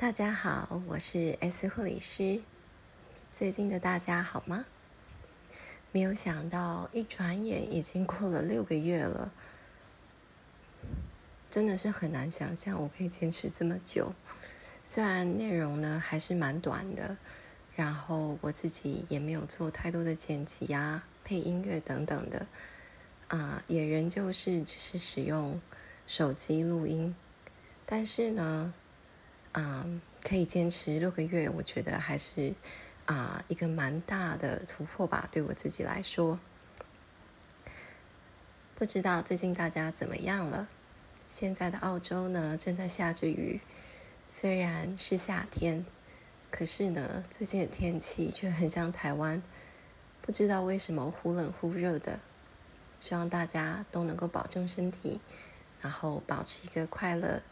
大家好，我是 S 护理师。最近的大家好吗？没有想到，一转眼已经过了六个月了，真的是很难想象我可以坚持这么久。虽然内容呢还是蛮短的，然后我自己也没有做太多的剪辑啊、配音乐等等的，啊，也仍旧是只是使用手机录音，但是呢。嗯，可以坚持六个月，我觉得还是啊一个蛮大的突破吧，对我自己来说。不知道最近大家怎么样了？现在的澳洲呢正在下着雨，虽然是夏天，可是呢最近的天气却很像台湾，不知道为什么忽冷忽热的。希望大家都能够保重身体，然后保持一个快乐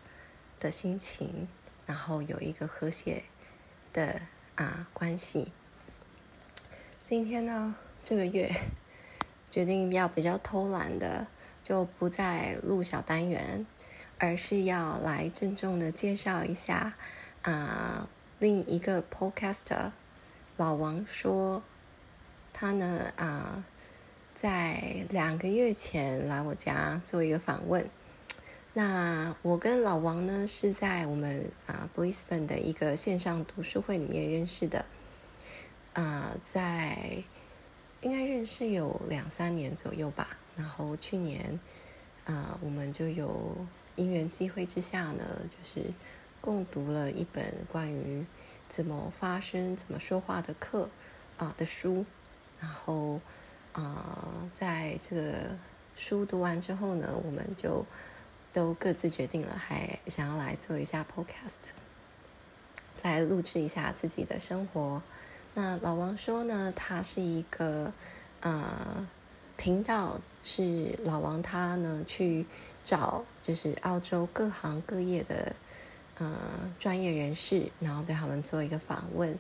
的心情。然后有一个和谐的啊关系。今天呢，这个月决定要比较偷懒的，就不再录小单元，而是要来郑重的介绍一下啊另一个 podcaster 老王说，他呢啊在两个月前来我家做一个访问。那我跟老王呢是在我们啊 Brisbane 的一个线上读书会里面认识的，啊，在应该认识有两三年左右吧。然后去年啊，我们就有因缘机会之下呢，就是共读了一本关于怎么发声、怎么说话的课啊的书。然后啊，在这个书读完之后呢，我们就。都各自决定了，还想要来做一下 podcast，来录制一下自己的生活。那老王说呢，他是一个呃频道，是老王他呢去找就是澳洲各行各业的呃专业人士，然后对他们做一个访问。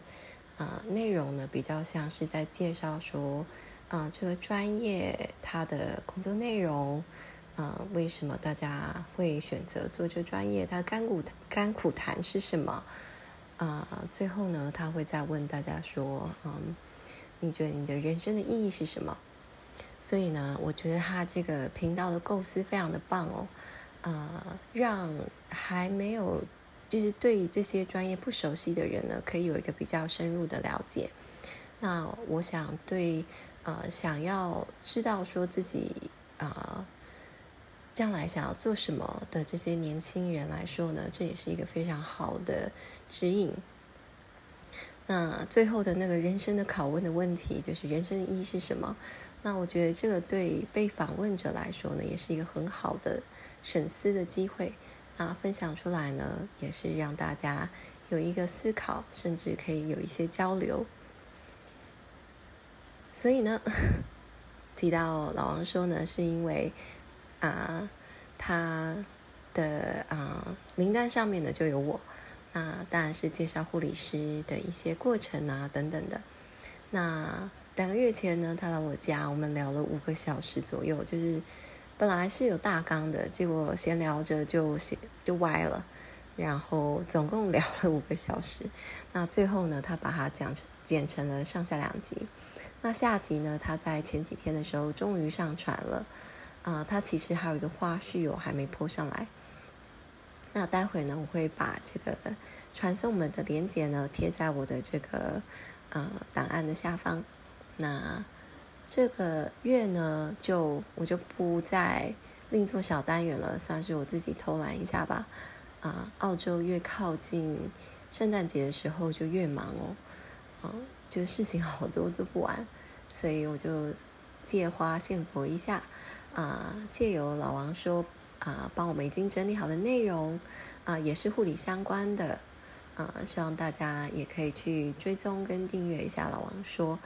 啊，内容呢比较像是在介绍说，啊这个专业他的工作内容。呃，为什么大家会选择做这专业？他甘苦甘苦谈是什么？啊，最后呢，他会再问大家说，嗯，你觉得你的人生的意义是什么？所以呢，我觉得他这个频道的构思非常的棒哦，啊，让还没有就是对这些专业不熟悉的人呢，可以有一个比较深入的了解。那我想对呃想要知道说自己啊。将来想要做什么的这些年轻人来说呢，这也是一个非常好的指引。那最后的那个人生的拷问的问题，就是人生的意义是什么？那我觉得这个对被访问者来说呢，也是一个很好的审思的机会。那分享出来呢，也是让大家有一个思考，甚至可以有一些交流。所以呢，提到老王说呢，是因为。啊，他的啊名单上面呢就有我，那当然是介绍护理师的一些过程啊等等的。那两个月前呢，他来我家，我们聊了五个小时左右，就是本来是有大纲的，结果闲聊着就写就歪了，然后总共聊了五个小时。那最后呢，他把它讲成剪成了上下两集。那下集呢，他在前几天的时候终于上传了。啊，它其实还有一个花絮哦，还没铺上来。那待会呢，我会把这个传送门的连接呢贴在我的这个呃档案的下方。那这个月呢，就我就不再另做小单元了，算是我自己偷懒一下吧。啊，澳洲越靠近圣诞节的时候就越忙哦，嗯，就事情好多做不完，所以我就借花献佛一下。啊，借由老王说啊，帮我们已经整理好的内容啊，也是护理相关的啊，希望大家也可以去追踪跟订阅一下老王说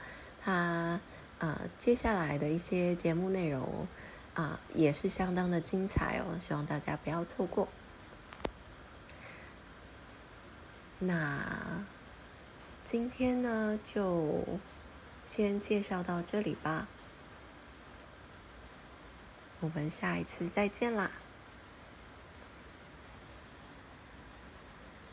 他啊，接下来的一些节目内容啊，也是相当的精彩哦，希望大家不要错过。那今天呢，就先介绍到这里吧。我们下一次再见啦！